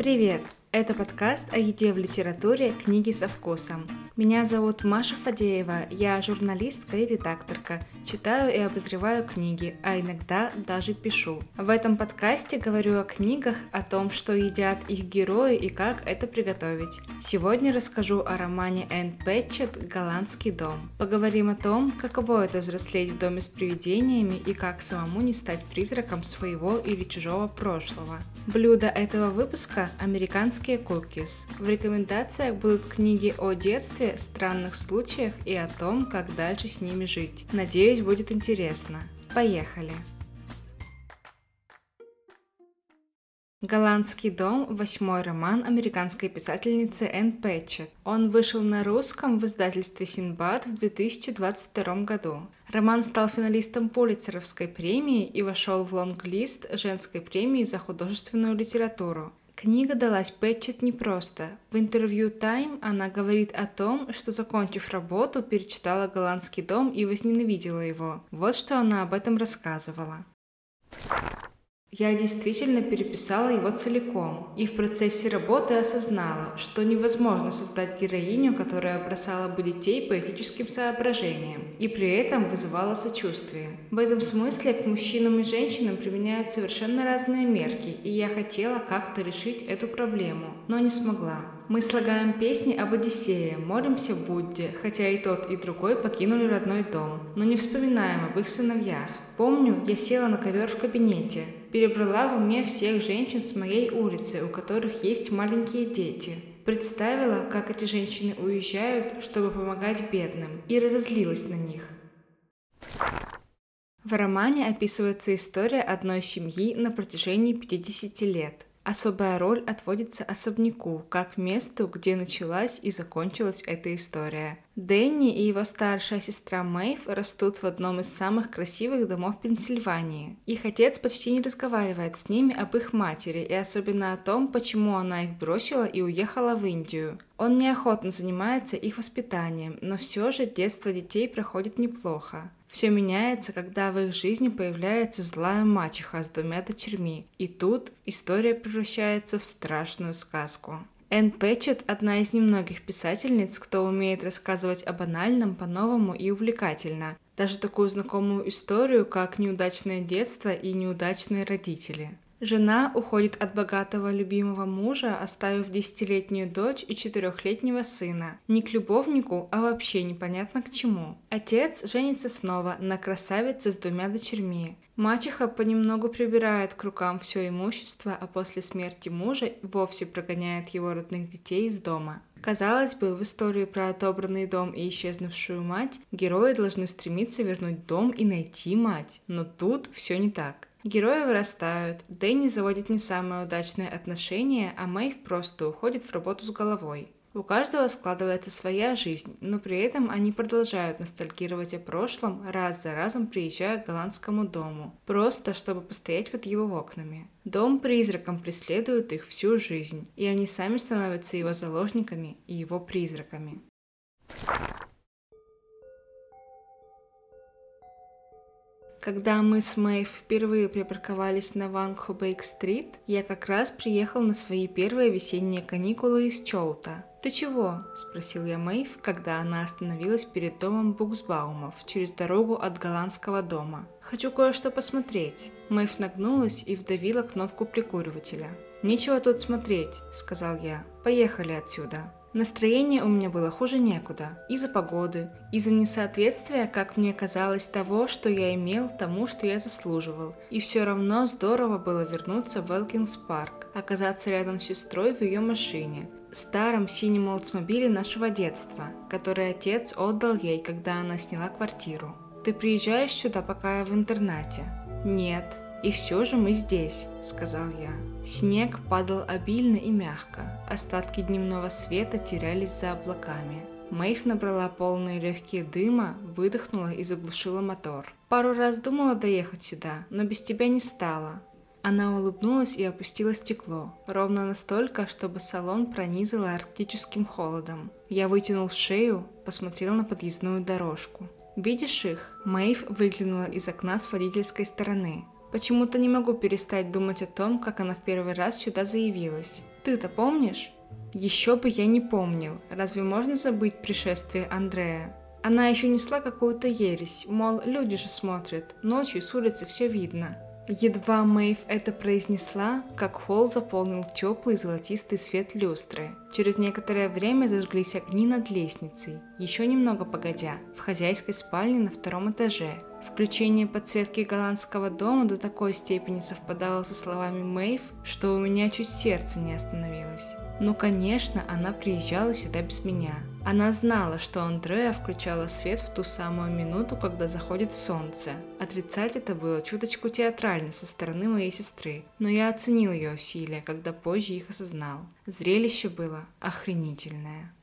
Привет! Это подкаст о еде в литературе «Книги со вкусом». Меня зовут Маша Фадеева, я журналистка и редакторка, читаю и обозреваю книги, а иногда даже пишу. В этом подкасте говорю о книгах, о том, что едят их герои и как это приготовить. Сегодня расскажу о романе Энн Пэтчет «Голландский дом». Поговорим о том, каково это взрослеть в доме с привидениями и как самому не стать призраком своего или чужого прошлого. Блюдо этого выпуска – американские кукис. В рекомендациях будут книги о детстве, странных случаях и о том, как дальше с ними жить. Надеюсь, будет интересно. Поехали! «Голландский дом» – восьмой роман американской писательницы Энн Пэтчет. Он вышел на русском в издательстве «Синбад» в 2022 году. Роман стал финалистом Пулитцеровской премии и вошел в лонг-лист женской премии за художественную литературу. Книга далась Пэтчет непросто. В интервью Time она говорит о том, что, закончив работу, перечитала «Голландский дом» и возненавидела его. Вот что она об этом рассказывала. Я действительно переписала его целиком, и в процессе работы осознала, что невозможно создать героиню, которая бросала бы детей по этическим соображениям, и при этом вызывала сочувствие. В этом смысле к мужчинам и женщинам применяют совершенно разные мерки, и я хотела как-то решить эту проблему, но не смогла. Мы слагаем песни об Одиссее, молимся Будде, хотя и тот, и другой покинули родной дом, но не вспоминаем об их сыновьях. Помню, я села на ковер в кабинете, перебрала в уме всех женщин с моей улицы, у которых есть маленькие дети. Представила, как эти женщины уезжают, чтобы помогать бедным, и разозлилась на них. В романе описывается история одной семьи на протяжении 50 лет. Особая роль отводится особняку, как месту, где началась и закончилась эта история. Дэнни и его старшая сестра Мэйв растут в одном из самых красивых домов Пенсильвании. Их отец почти не разговаривает с ними об их матери и особенно о том, почему она их бросила и уехала в Индию. Он неохотно занимается их воспитанием, но все же детство детей проходит неплохо. Все меняется, когда в их жизни появляется злая мачеха с двумя дочерьми, и тут история превращается в страшную сказку. Энн Пэтчет – одна из немногих писательниц, кто умеет рассказывать о банальном по-новому и увлекательно. Даже такую знакомую историю, как неудачное детство и неудачные родители. Жена уходит от богатого любимого мужа, оставив десятилетнюю дочь и четырехлетнего сына. Не к любовнику, а вообще непонятно к чему. Отец женится снова на красавице с двумя дочерьми. Мачеха понемногу прибирает к рукам все имущество, а после смерти мужа вовсе прогоняет его родных детей из дома. Казалось бы, в истории про отобранный дом и исчезнувшую мать герои должны стремиться вернуть дом и найти мать, но тут все не так. Герои вырастают, Дэнни заводит не самые удачные отношения, а Мэйв просто уходит в работу с головой. У каждого складывается своя жизнь, но при этом они продолжают ностальгировать о прошлом, раз за разом приезжая к голландскому дому, просто чтобы постоять под его окнами. Дом призраком преследует их всю жизнь, и они сами становятся его заложниками и его призраками. Когда мы с Мэйв впервые припарковались на Вангхо-Бейк-стрит, я как раз приехал на свои первые весенние каникулы из Чоута. «Ты чего?» – спросил я Мэйв, когда она остановилась перед домом Буксбаумов через дорогу от голландского дома. «Хочу кое-что посмотреть». Мэйв нагнулась и вдавила кнопку прикуривателя. «Нечего тут смотреть», – сказал я. «Поехали отсюда». Настроение у меня было хуже некуда. Из-за погоды, из-за несоответствия, как мне казалось, того, что я имел, тому, что я заслуживал. И все равно здорово было вернуться в Элкинс Парк, оказаться рядом с сестрой в ее машине, старом синем олдсмобиле нашего детства, который отец отдал ей, когда она сняла квартиру. «Ты приезжаешь сюда, пока я в интернате?» «Нет», «И все же мы здесь», — сказал я. Снег падал обильно и мягко, остатки дневного света терялись за облаками. Мэйв набрала полные легкие дыма, выдохнула и заглушила мотор. Пару раз думала доехать сюда, но без тебя не стала. Она улыбнулась и опустила стекло, ровно настолько, чтобы салон пронизало арктическим холодом. Я вытянул шею, посмотрел на подъездную дорожку. «Видишь их?» Мэйв выглянула из окна с водительской стороны. Почему-то не могу перестать думать о том, как она в первый раз сюда заявилась. Ты-то помнишь? Еще бы я не помнил. Разве можно забыть пришествие Андрея? Она еще несла какую-то ересь, мол, люди же смотрят, ночью с улицы все видно. Едва Мэйв это произнесла, как холл заполнил теплый золотистый свет люстры. Через некоторое время зажглись огни над лестницей. Еще немного погодя, в хозяйской спальне на втором этаже. Включение подсветки голландского дома до такой степени совпадало со словами Мэйв, что у меня чуть сердце не остановилось. Ну, конечно, она приезжала сюда без меня. Она знала, что Андрея включала свет в ту самую минуту, когда заходит солнце. Отрицать это было чуточку театрально со стороны моей сестры, но я оценил ее усилия, когда позже их осознал. Зрелище было охренительное.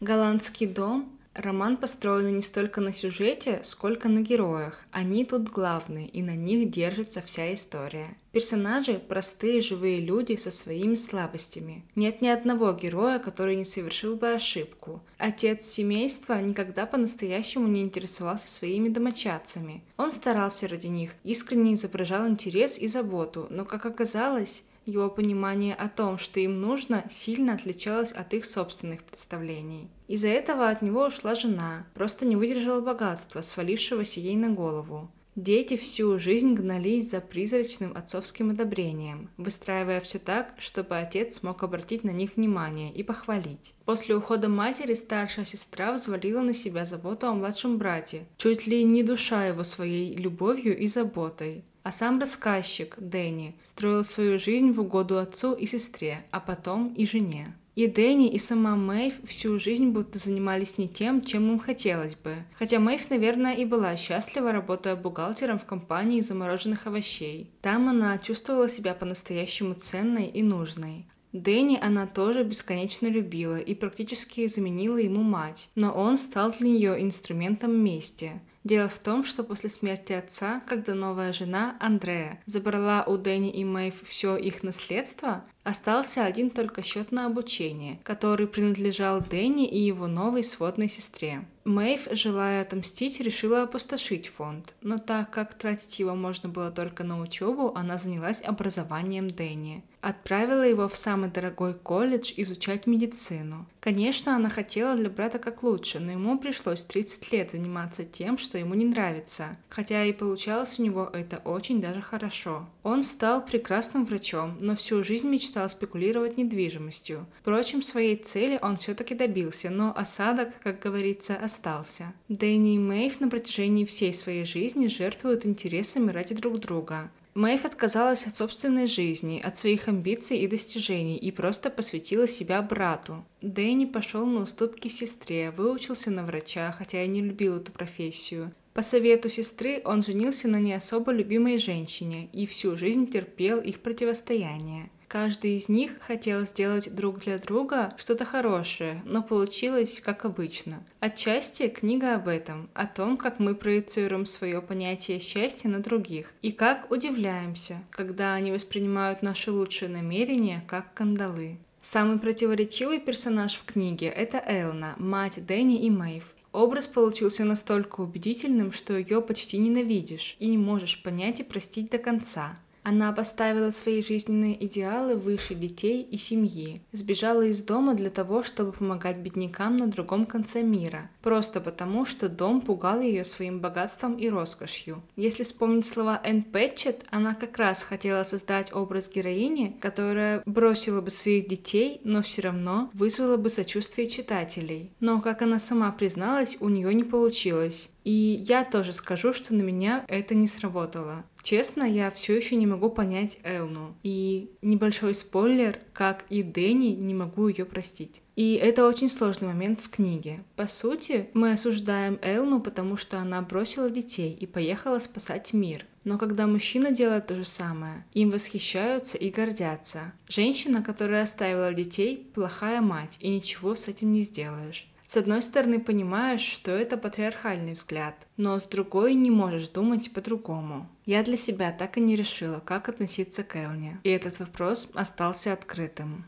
Голландский дом Роман построен не столько на сюжете, сколько на героях. Они тут главные, и на них держится вся история. Персонажи – простые живые люди со своими слабостями. Нет ни одного героя, который не совершил бы ошибку. Отец семейства никогда по-настоящему не интересовался своими домочадцами. Он старался ради них, искренне изображал интерес и заботу, но, как оказалось, его понимание о том, что им нужно, сильно отличалось от их собственных представлений. Из-за этого от него ушла жена, просто не выдержала богатства, свалившегося ей на голову. Дети всю жизнь гнались за призрачным отцовским одобрением, выстраивая все так, чтобы отец смог обратить на них внимание и похвалить. После ухода матери старшая сестра взвалила на себя заботу о младшем брате, чуть ли не душа его своей любовью и заботой. А сам рассказчик, Дэнни, строил свою жизнь в угоду отцу и сестре, а потом и жене. И Дэнни, и сама Мэйв всю жизнь будто занимались не тем, чем им хотелось бы. Хотя Мэйв, наверное, и была счастлива, работая бухгалтером в компании замороженных овощей. Там она чувствовала себя по-настоящему ценной и нужной. Дэнни она тоже бесконечно любила и практически заменила ему мать, но он стал для нее инструментом мести. Дело в том, что после смерти отца, когда новая жена, Андрея, забрала у Дэнни и Мэйв все их наследство, остался один только счет на обучение, который принадлежал Дэнни и его новой сводной сестре. Мэйв, желая отомстить, решила опустошить фонд, но так как тратить его можно было только на учебу, она занялась образованием Дэнни. Отправила его в самый дорогой колледж изучать медицину. Конечно, она хотела для брата как лучше, но ему пришлось 30 лет заниматься тем, что ему не нравится, хотя и получалось у него это очень даже хорошо. Он стал прекрасным врачом, но всю жизнь мечтал спекулировать недвижимостью. Впрочем, своей цели он все-таки добился, но осадок, как говорится, остался. Дэнни и Мэйв на протяжении всей своей жизни жертвуют интересами ради друг друга. Мэйв отказалась от собственной жизни, от своих амбиций и достижений и просто посвятила себя брату. Дэнни пошел на уступки сестре, выучился на врача, хотя и не любил эту профессию. По совету сестры он женился на не особо любимой женщине и всю жизнь терпел их противостояние. Каждый из них хотел сделать друг для друга что-то хорошее, но получилось как обычно. Отчасти книга об этом, о том, как мы проецируем свое понятие счастья на других, и как удивляемся, когда они воспринимают наши лучшие намерения как кандалы. Самый противоречивый персонаж в книге – это Элна, мать Дэнни и Мэйв. Образ получился настолько убедительным, что ее почти ненавидишь и не можешь понять и простить до конца. Она поставила свои жизненные идеалы выше детей и семьи. Сбежала из дома для того, чтобы помогать беднякам на другом конце мира. Просто потому, что дом пугал ее своим богатством и роскошью. Если вспомнить слова Энн Пэтчет, она как раз хотела создать образ героини, которая бросила бы своих детей, но все равно вызвала бы сочувствие читателей. Но, как она сама призналась, у нее не получилось. И я тоже скажу, что на меня это не сработало. Честно, я все еще не могу понять Элну. И небольшой спойлер, как и Дэнни, не могу ее простить. И это очень сложный момент в книге. По сути, мы осуждаем Элну, потому что она бросила детей и поехала спасать мир. Но когда мужчина делает то же самое, им восхищаются и гордятся. Женщина, которая оставила детей, плохая мать, и ничего с этим не сделаешь. С одной стороны, понимаешь, что это патриархальный взгляд, но с другой не можешь думать по-другому. Я для себя так и не решила, как относиться к Элне, и этот вопрос остался открытым.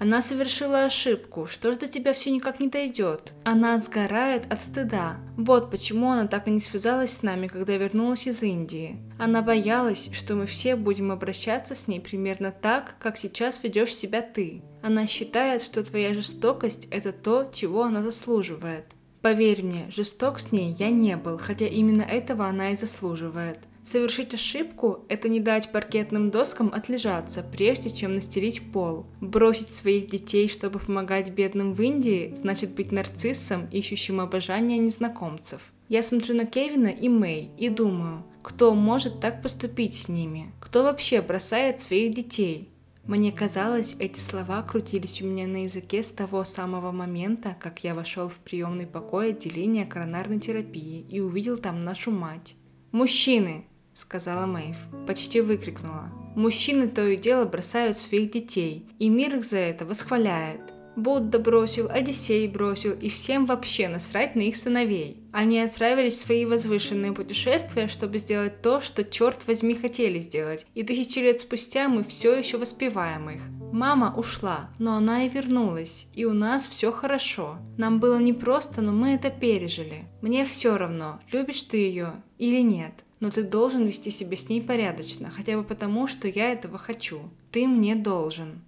Она совершила ошибку, что ж до тебя все никак не дойдет? Она сгорает от стыда. Вот почему она так и не связалась с нами, когда вернулась из Индии. Она боялась, что мы все будем обращаться с ней примерно так, как сейчас ведешь себя ты. Она считает, что твоя жестокость – это то, чего она заслуживает. Поверь мне, жесток с ней я не был, хотя именно этого она и заслуживает. Совершить ошибку – это не дать паркетным доскам отлежаться, прежде чем настелить пол. Бросить своих детей, чтобы помогать бедным в Индии, значит быть нарциссом, ищущим обожания незнакомцев. Я смотрю на Кевина и Мэй и думаю, кто может так поступить с ними? Кто вообще бросает своих детей? Мне казалось, эти слова крутились у меня на языке с того самого момента, как я вошел в приемный покой отделения коронарной терапии и увидел там нашу мать. «Мужчины!» Сказала Мэйв. Почти выкрикнула. Мужчины то и дело бросают своих детей, и мир их за это восхваляет. Будда бросил, Одиссей бросил, и всем вообще насрать на их сыновей. Они отправились в свои возвышенные путешествия, чтобы сделать то, что, черт возьми, хотели сделать, и тысячи лет спустя мы все еще воспеваем их. Мама ушла, но она и вернулась, и у нас все хорошо. Нам было непросто, но мы это пережили. Мне все равно, любишь ты ее или нет но ты должен вести себя с ней порядочно, хотя бы потому, что я этого хочу. Ты мне должен.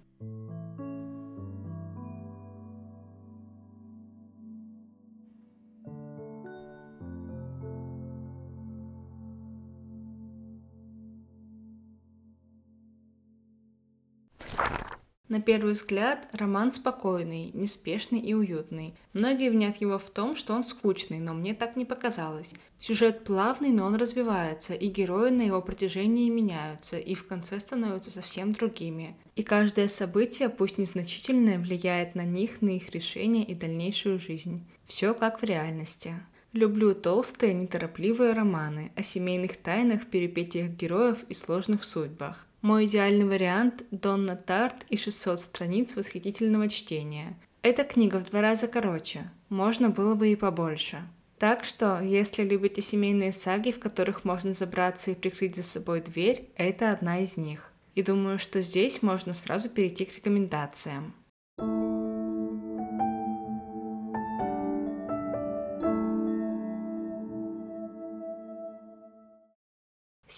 На первый взгляд, роман спокойный, неспешный и уютный. Многие внят его в том, что он скучный, но мне так не показалось. Сюжет плавный, но он развивается, и герои на его протяжении меняются, и в конце становятся совсем другими. И каждое событие, пусть незначительное, влияет на них, на их решения и дальнейшую жизнь. Все как в реальности. Люблю толстые, неторопливые романы о семейных тайнах, перипетиях героев и сложных судьбах. Мой идеальный вариант – Донна Тарт и 600 страниц восхитительного чтения. Эта книга в два раза короче, можно было бы и побольше. Так что, если любите семейные саги, в которых можно забраться и прикрыть за собой дверь, это одна из них. И думаю, что здесь можно сразу перейти к рекомендациям.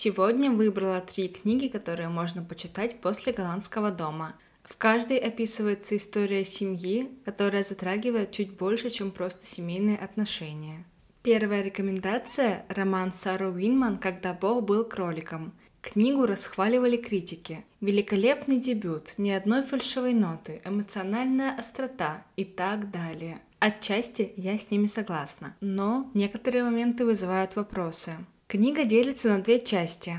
Сегодня выбрала три книги, которые можно почитать после голландского дома. В каждой описывается история семьи, которая затрагивает чуть больше, чем просто семейные отношения. Первая рекомендация – роман Сару Уинман «Когда Бог был кроликом». Книгу расхваливали критики. Великолепный дебют, ни одной фальшивой ноты, эмоциональная острота и так далее. Отчасти я с ними согласна, но некоторые моменты вызывают вопросы. Книга делится на две части.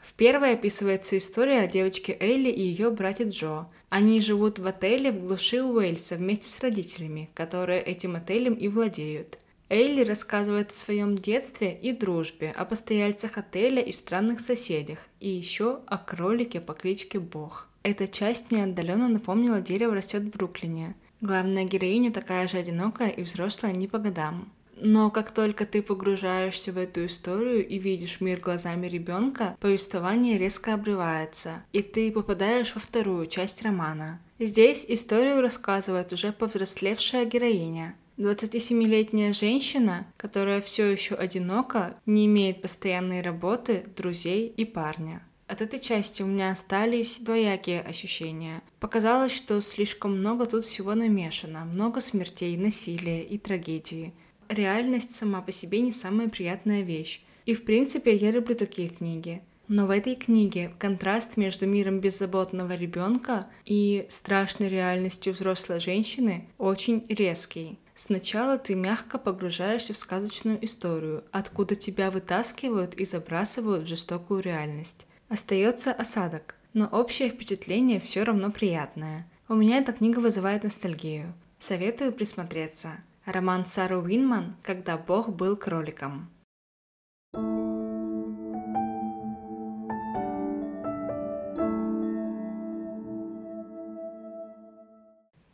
В первой описывается история о девочке Элли и ее брате Джо. Они живут в отеле в глуши Уэльса вместе с родителями, которые этим отелем и владеют. Элли рассказывает о своем детстве и дружбе, о постояльцах отеля и странных соседях, и еще о кролике по кличке Бог. Эта часть мне напомнила «Дерево растет в Бруклине». Главная героиня такая же одинокая и взрослая не по годам. Но как только ты погружаешься в эту историю и видишь мир глазами ребенка, повествование резко обрывается, и ты попадаешь во вторую часть романа. Здесь историю рассказывает уже повзрослевшая героиня. 27-летняя женщина, которая все еще одинока, не имеет постоянной работы, друзей и парня. От этой части у меня остались двоякие ощущения. Показалось, что слишком много тут всего намешано, много смертей, насилия и трагедии реальность сама по себе не самая приятная вещь. И в принципе я люблю такие книги. Но в этой книге контраст между миром беззаботного ребенка и страшной реальностью взрослой женщины очень резкий. Сначала ты мягко погружаешься в сказочную историю, откуда тебя вытаскивают и забрасывают в жестокую реальность. Остается осадок, но общее впечатление все равно приятное. У меня эта книга вызывает ностальгию. Советую присмотреться. Роман Сары Уинман «Когда Бог был кроликом».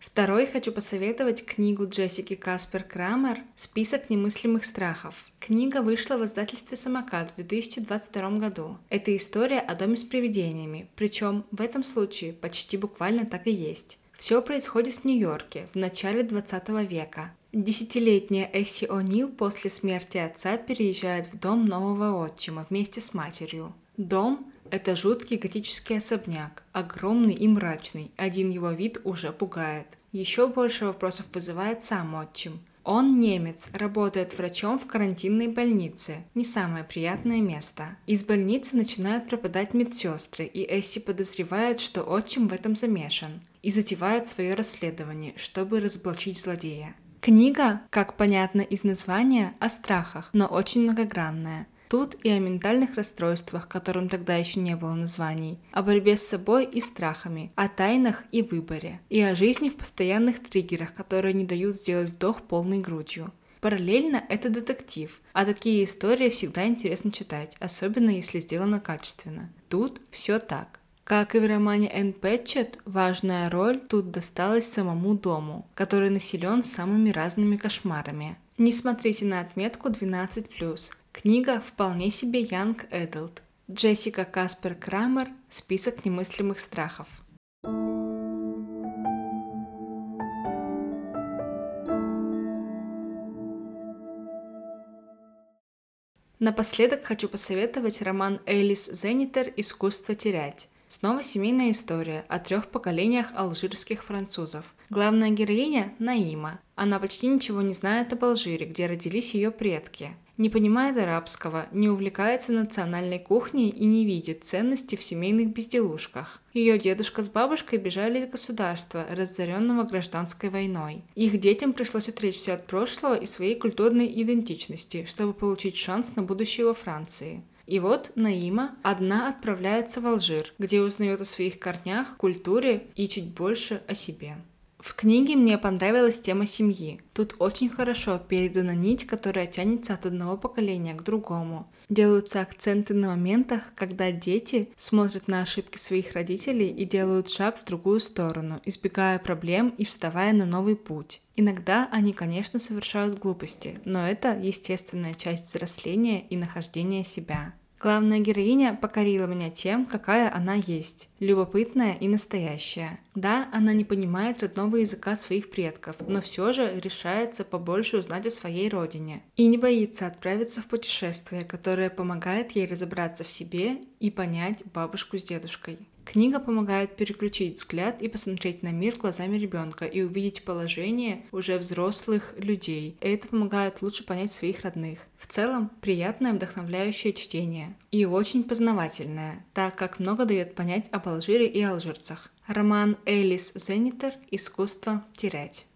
Второй хочу посоветовать книгу Джессики Каспер Крамер «Список немыслимых страхов». Книга вышла в издательстве «Самокат» в 2022 году. Это история о доме с привидениями, причем в этом случае почти буквально так и есть. Все происходит в Нью-Йорке в начале 20 века. Десятилетняя Эсси О'Нил после смерти отца переезжает в дом нового отчима вместе с матерью. Дом – это жуткий готический особняк, огромный и мрачный, один его вид уже пугает. Еще больше вопросов вызывает сам отчим. Он немец, работает врачом в карантинной больнице. Не самое приятное место. Из больницы начинают пропадать медсестры, и Эсси подозревает, что отчим в этом замешан. И затевает свое расследование, чтобы разоблачить злодея. Книга, как понятно из названия, о страхах, но очень многогранная. Тут и о ментальных расстройствах, которым тогда еще не было названий, о борьбе с собой и страхами, о тайнах и выборе, и о жизни в постоянных триггерах, которые не дают сделать вдох полной грудью. Параллельно это детектив, а такие истории всегда интересно читать, особенно если сделано качественно. Тут все так. Как и в романе Энн Пэтчет, важная роль тут досталась самому дому, который населен самыми разными кошмарами. Не смотрите на отметку 12+, Книга вполне себе Young Adult. Джессика Каспер Крамер «Список немыслимых страхов». Напоследок хочу посоветовать роман Элис Зенитер «Искусство терять». Снова семейная история о трех поколениях алжирских французов. Главная героиня – Наима. Она почти ничего не знает об Алжире, где родились ее предки. Не понимает арабского, не увлекается национальной кухней и не видит ценности в семейных безделушках. Ее дедушка с бабушкой бежали из государства, разоренного гражданской войной. Их детям пришлось отречься от прошлого и своей культурной идентичности, чтобы получить шанс на будущее во Франции. И вот Наима одна отправляется в Алжир, где узнает о своих корнях, культуре и чуть больше о себе. В книге мне понравилась тема семьи. Тут очень хорошо передана нить, которая тянется от одного поколения к другому. Делаются акценты на моментах, когда дети смотрят на ошибки своих родителей и делают шаг в другую сторону, избегая проблем и вставая на новый путь. Иногда они, конечно, совершают глупости, но это естественная часть взросления и нахождения себя. Главная героиня покорила меня тем, какая она есть. Любопытная и настоящая. Да, она не понимает родного языка своих предков, но все же решается побольше узнать о своей родине. И не боится отправиться в путешествие, которое помогает ей разобраться в себе и понять бабушку с дедушкой. Книга помогает переключить взгляд и посмотреть на мир глазами ребенка и увидеть положение уже взрослых людей. И это помогает лучше понять своих родных. В целом, приятное вдохновляющее чтение. И очень познавательное, так как много дает понять об Алжире и алжирцах. Роман Элис Зенитер «Искусство терять».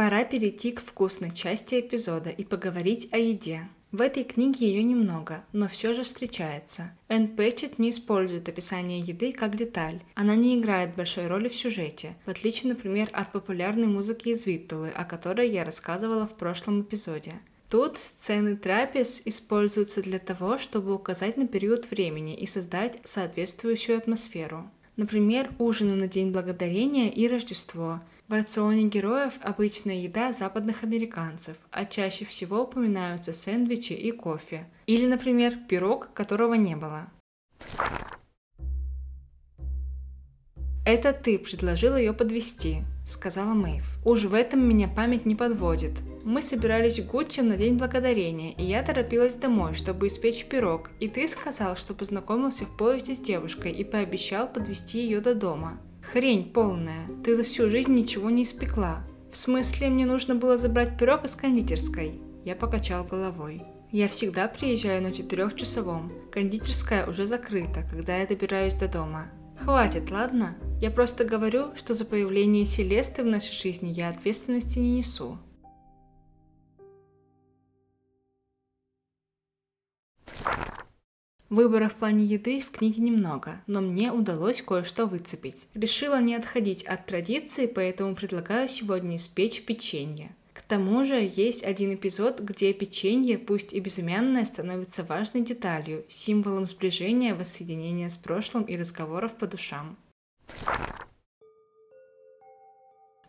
Пора перейти к вкусной части эпизода и поговорить о еде. В этой книге ее немного, но все же встречается. Энн Пэтчет не использует описание еды как деталь. Она не играет большой роли в сюжете, в отличие, например, от популярной музыки из Виттулы, о которой я рассказывала в прошлом эпизоде. Тут сцены трапез используются для того, чтобы указать на период времени и создать соответствующую атмосферу. Например, ужины на День Благодарения и Рождество – в рационе героев обычная еда западных американцев, а чаще всего упоминаются сэндвичи и кофе. Или, например, пирог, которого не было. «Это ты предложил ее подвести, сказала Мэйв. «Уж в этом меня память не подводит. Мы собирались Гуччем на День Благодарения, и я торопилась домой, чтобы испечь пирог, и ты сказал, что познакомился в поезде с девушкой и пообещал подвести ее до дома. Хрень полная. Ты за всю жизнь ничего не испекла. В смысле, мне нужно было забрать пирог из кондитерской? Я покачал головой. Я всегда приезжаю на четырехчасовом. Кондитерская уже закрыта, когда я добираюсь до дома. Хватит, ладно? Я просто говорю, что за появление Селесты в нашей жизни я ответственности не несу. Выбора в плане еды в книге немного, но мне удалось кое-что выцепить. Решила не отходить от традиции, поэтому предлагаю сегодня испечь печенье. К тому же есть один эпизод, где печенье, пусть и безымянное, становится важной деталью, символом сближения, воссоединения с прошлым и разговоров по душам.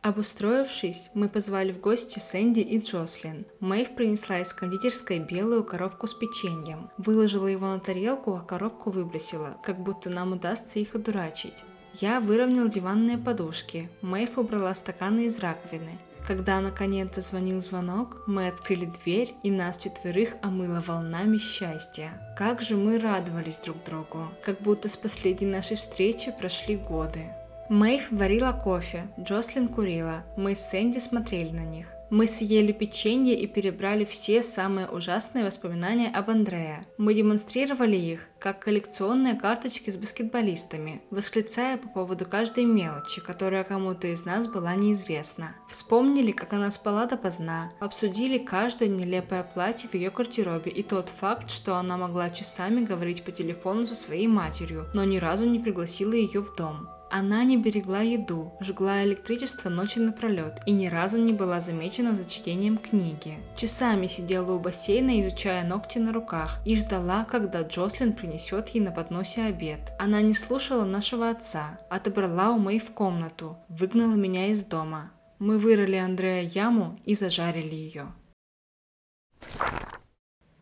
Обустроившись, мы позвали в гости Сэнди и Джослин. Мэйв принесла из кондитерской белую коробку с печеньем, выложила его на тарелку, а коробку выбросила, как будто нам удастся их одурачить. Я выровнял диванные подушки, Мэйв убрала стаканы из раковины. Когда наконец зазвонил звонок, мы открыли дверь и нас четверых омыло волнами счастья. Как же мы радовались друг другу, как будто с последней нашей встречи прошли годы. Мэйв варила кофе, Джослин курила, мы с Сэнди смотрели на них. Мы съели печенье и перебрали все самые ужасные воспоминания об Андреа. Мы демонстрировали их, как коллекционные карточки с баскетболистами, восклицая по поводу каждой мелочи, которая кому-то из нас была неизвестна. Вспомнили, как она спала допоздна, обсудили каждое нелепое платье в ее гардеробе и тот факт, что она могла часами говорить по телефону со своей матерью, но ни разу не пригласила ее в дом. Она не берегла еду, жгла электричество ночи напролет и ни разу не была замечена за чтением книги. Часами сидела у бассейна, изучая ногти на руках, и ждала, когда Джослин принесет ей на подносе обед. Она не слушала нашего отца, отобрала у Мэйв комнату, выгнала меня из дома. Мы вырыли Андрее яму и зажарили ее.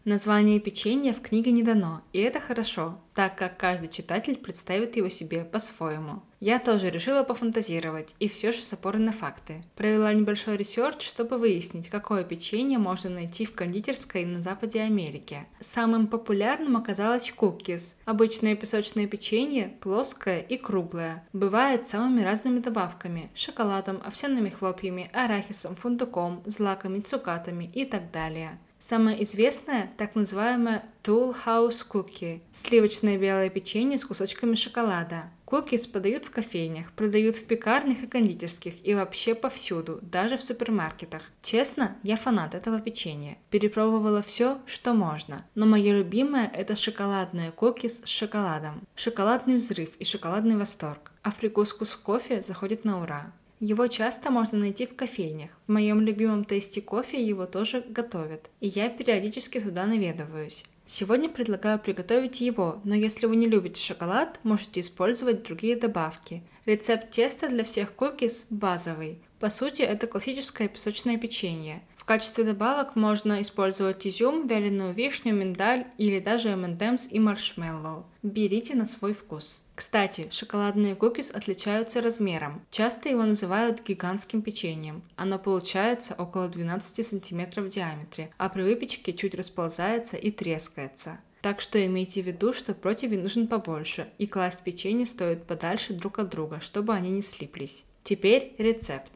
Название печенья в книге не дано, и это хорошо, так как каждый читатель представит его себе по-своему. Я тоже решила пофантазировать, и все же с опорой на факты. Провела небольшой research, чтобы выяснить, какое печенье можно найти в кондитерской на западе Америки. Самым популярным оказалось cookies. Обычное песочное печенье, плоское и круглое. Бывает с самыми разными добавками – шоколадом, овсяными хлопьями, арахисом, фундуком, злаками, цукатами и так далее. Самое известное – так называемое Tool House Cookie – сливочное белое печенье с кусочками шоколада. Кукис подают в кофейнях, продают в пекарнях и кондитерских и вообще повсюду, даже в супермаркетах. Честно, я фанат этого печенья. Перепробовала все, что можно. Но мое любимое – это шоколадное кукис с шоколадом. Шоколадный взрыв и шоколадный восторг. А в прикуску с кофе заходит на ура. Его часто можно найти в кофейнях. В моем любимом Tasty Coffee его тоже готовят, и я периодически туда наведываюсь. Сегодня предлагаю приготовить его, но если вы не любите шоколад, можете использовать другие добавки. Рецепт теста для всех cookies базовый. По сути, это классическое песочное печенье качестве добавок можно использовать изюм, вяленую вишню, миндаль или даже M&M's и маршмеллоу. Берите на свой вкус. Кстати, шоколадные cookies отличаются размером. Часто его называют гигантским печеньем. Оно получается около 12 см в диаметре, а при выпечке чуть расползается и трескается. Так что имейте в виду, что противень нужен побольше, и класть печенье стоит подальше друг от друга, чтобы они не слиплись. Теперь рецепт.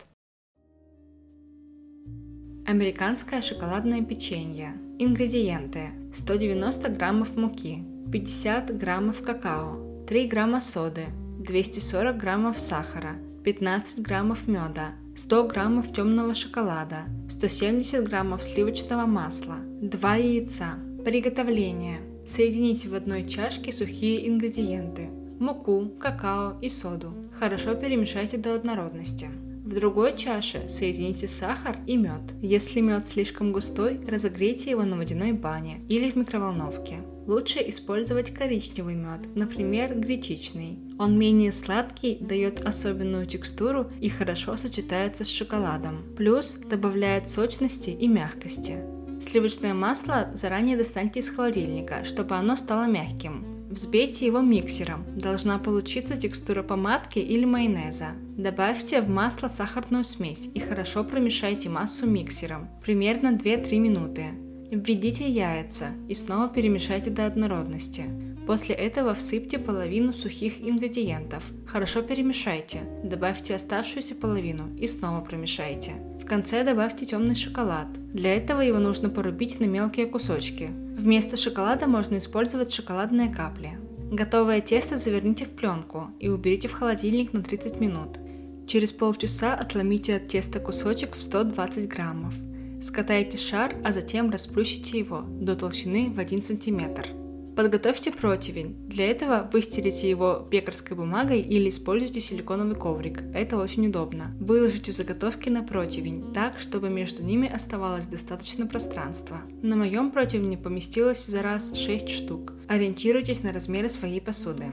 Американское шоколадное печенье. Ингредиенты. 190 граммов муки, 50 граммов какао, 3 грамма соды, 240 граммов сахара, 15 граммов меда, 100 граммов темного шоколада, 170 граммов сливочного масла, 2 яйца. Приготовление. Соедините в одной чашке сухие ингредиенты – муку, какао и соду. Хорошо перемешайте до однородности. В другой чаше соедините сахар и мед. Если мед слишком густой, разогрейте его на водяной бане или в микроволновке. Лучше использовать коричневый мед, например, гречичный. Он менее сладкий, дает особенную текстуру и хорошо сочетается с шоколадом. Плюс добавляет сочности и мягкости. Сливочное масло заранее достаньте из холодильника, чтобы оно стало мягким. Взбейте его миксером. Должна получиться текстура помадки или майонеза. Добавьте в масло сахарную смесь и хорошо промешайте массу миксером, примерно 2-3 минуты. Введите яйца и снова перемешайте до однородности. После этого всыпьте половину сухих ингредиентов. Хорошо перемешайте. Добавьте оставшуюся половину и снова промешайте. В конце добавьте темный шоколад. Для этого его нужно порубить на мелкие кусочки. Вместо шоколада можно использовать шоколадные капли. Готовое тесто заверните в пленку и уберите в холодильник на 30 минут. Через полчаса отломите от теста кусочек в 120 граммов. Скатайте шар, а затем расплющите его до толщины в 1 сантиметр. Подготовьте противень. Для этого выстелите его пекарской бумагой или используйте силиконовый коврик. Это очень удобно. Выложите заготовки на противень так, чтобы между ними оставалось достаточно пространства. На моем противне поместилось за раз 6 штук. Ориентируйтесь на размеры своей посуды.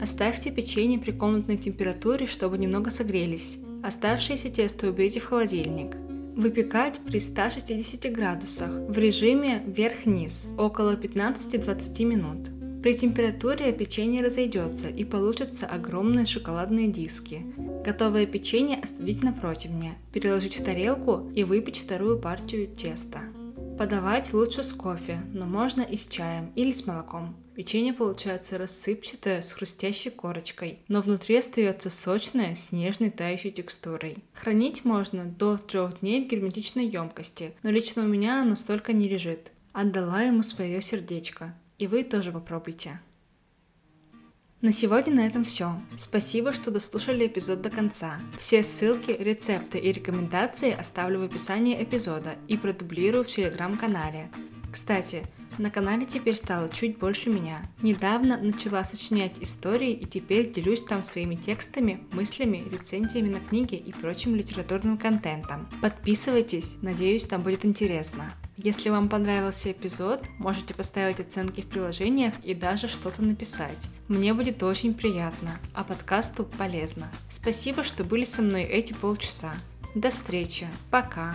Оставьте печенье при комнатной температуре, чтобы немного согрелись. Оставшееся тесто уберите в холодильник. Выпекать при 160 градусах в режиме вверх-вниз около 15-20 минут. При температуре печенье разойдется и получатся огромные шоколадные диски. Готовое печенье остудить на противне, переложить в тарелку и выпечь вторую партию теста. Подавать лучше с кофе, но можно и с чаем или с молоком. Печенье получается рассыпчатое с хрустящей корочкой, но внутри остается сочное с нежной тающей текстурой. Хранить можно до трех дней в герметичной емкости, но лично у меня оно столько не лежит. Отдала ему свое сердечко. И вы тоже попробуйте. На сегодня на этом все. Спасибо, что дослушали эпизод до конца. Все ссылки, рецепты и рекомендации оставлю в описании эпизода и продублирую в телеграм-канале. Кстати, на канале теперь стало чуть больше меня. Недавно начала сочинять истории и теперь делюсь там своими текстами, мыслями, рецензиями на книги и прочим литературным контентом. Подписывайтесь, надеюсь, там будет интересно. Если вам понравился эпизод, можете поставить оценки в приложениях и даже что-то написать. Мне будет очень приятно, а подкасту полезно. Спасибо, что были со мной эти полчаса. До встречи. Пока.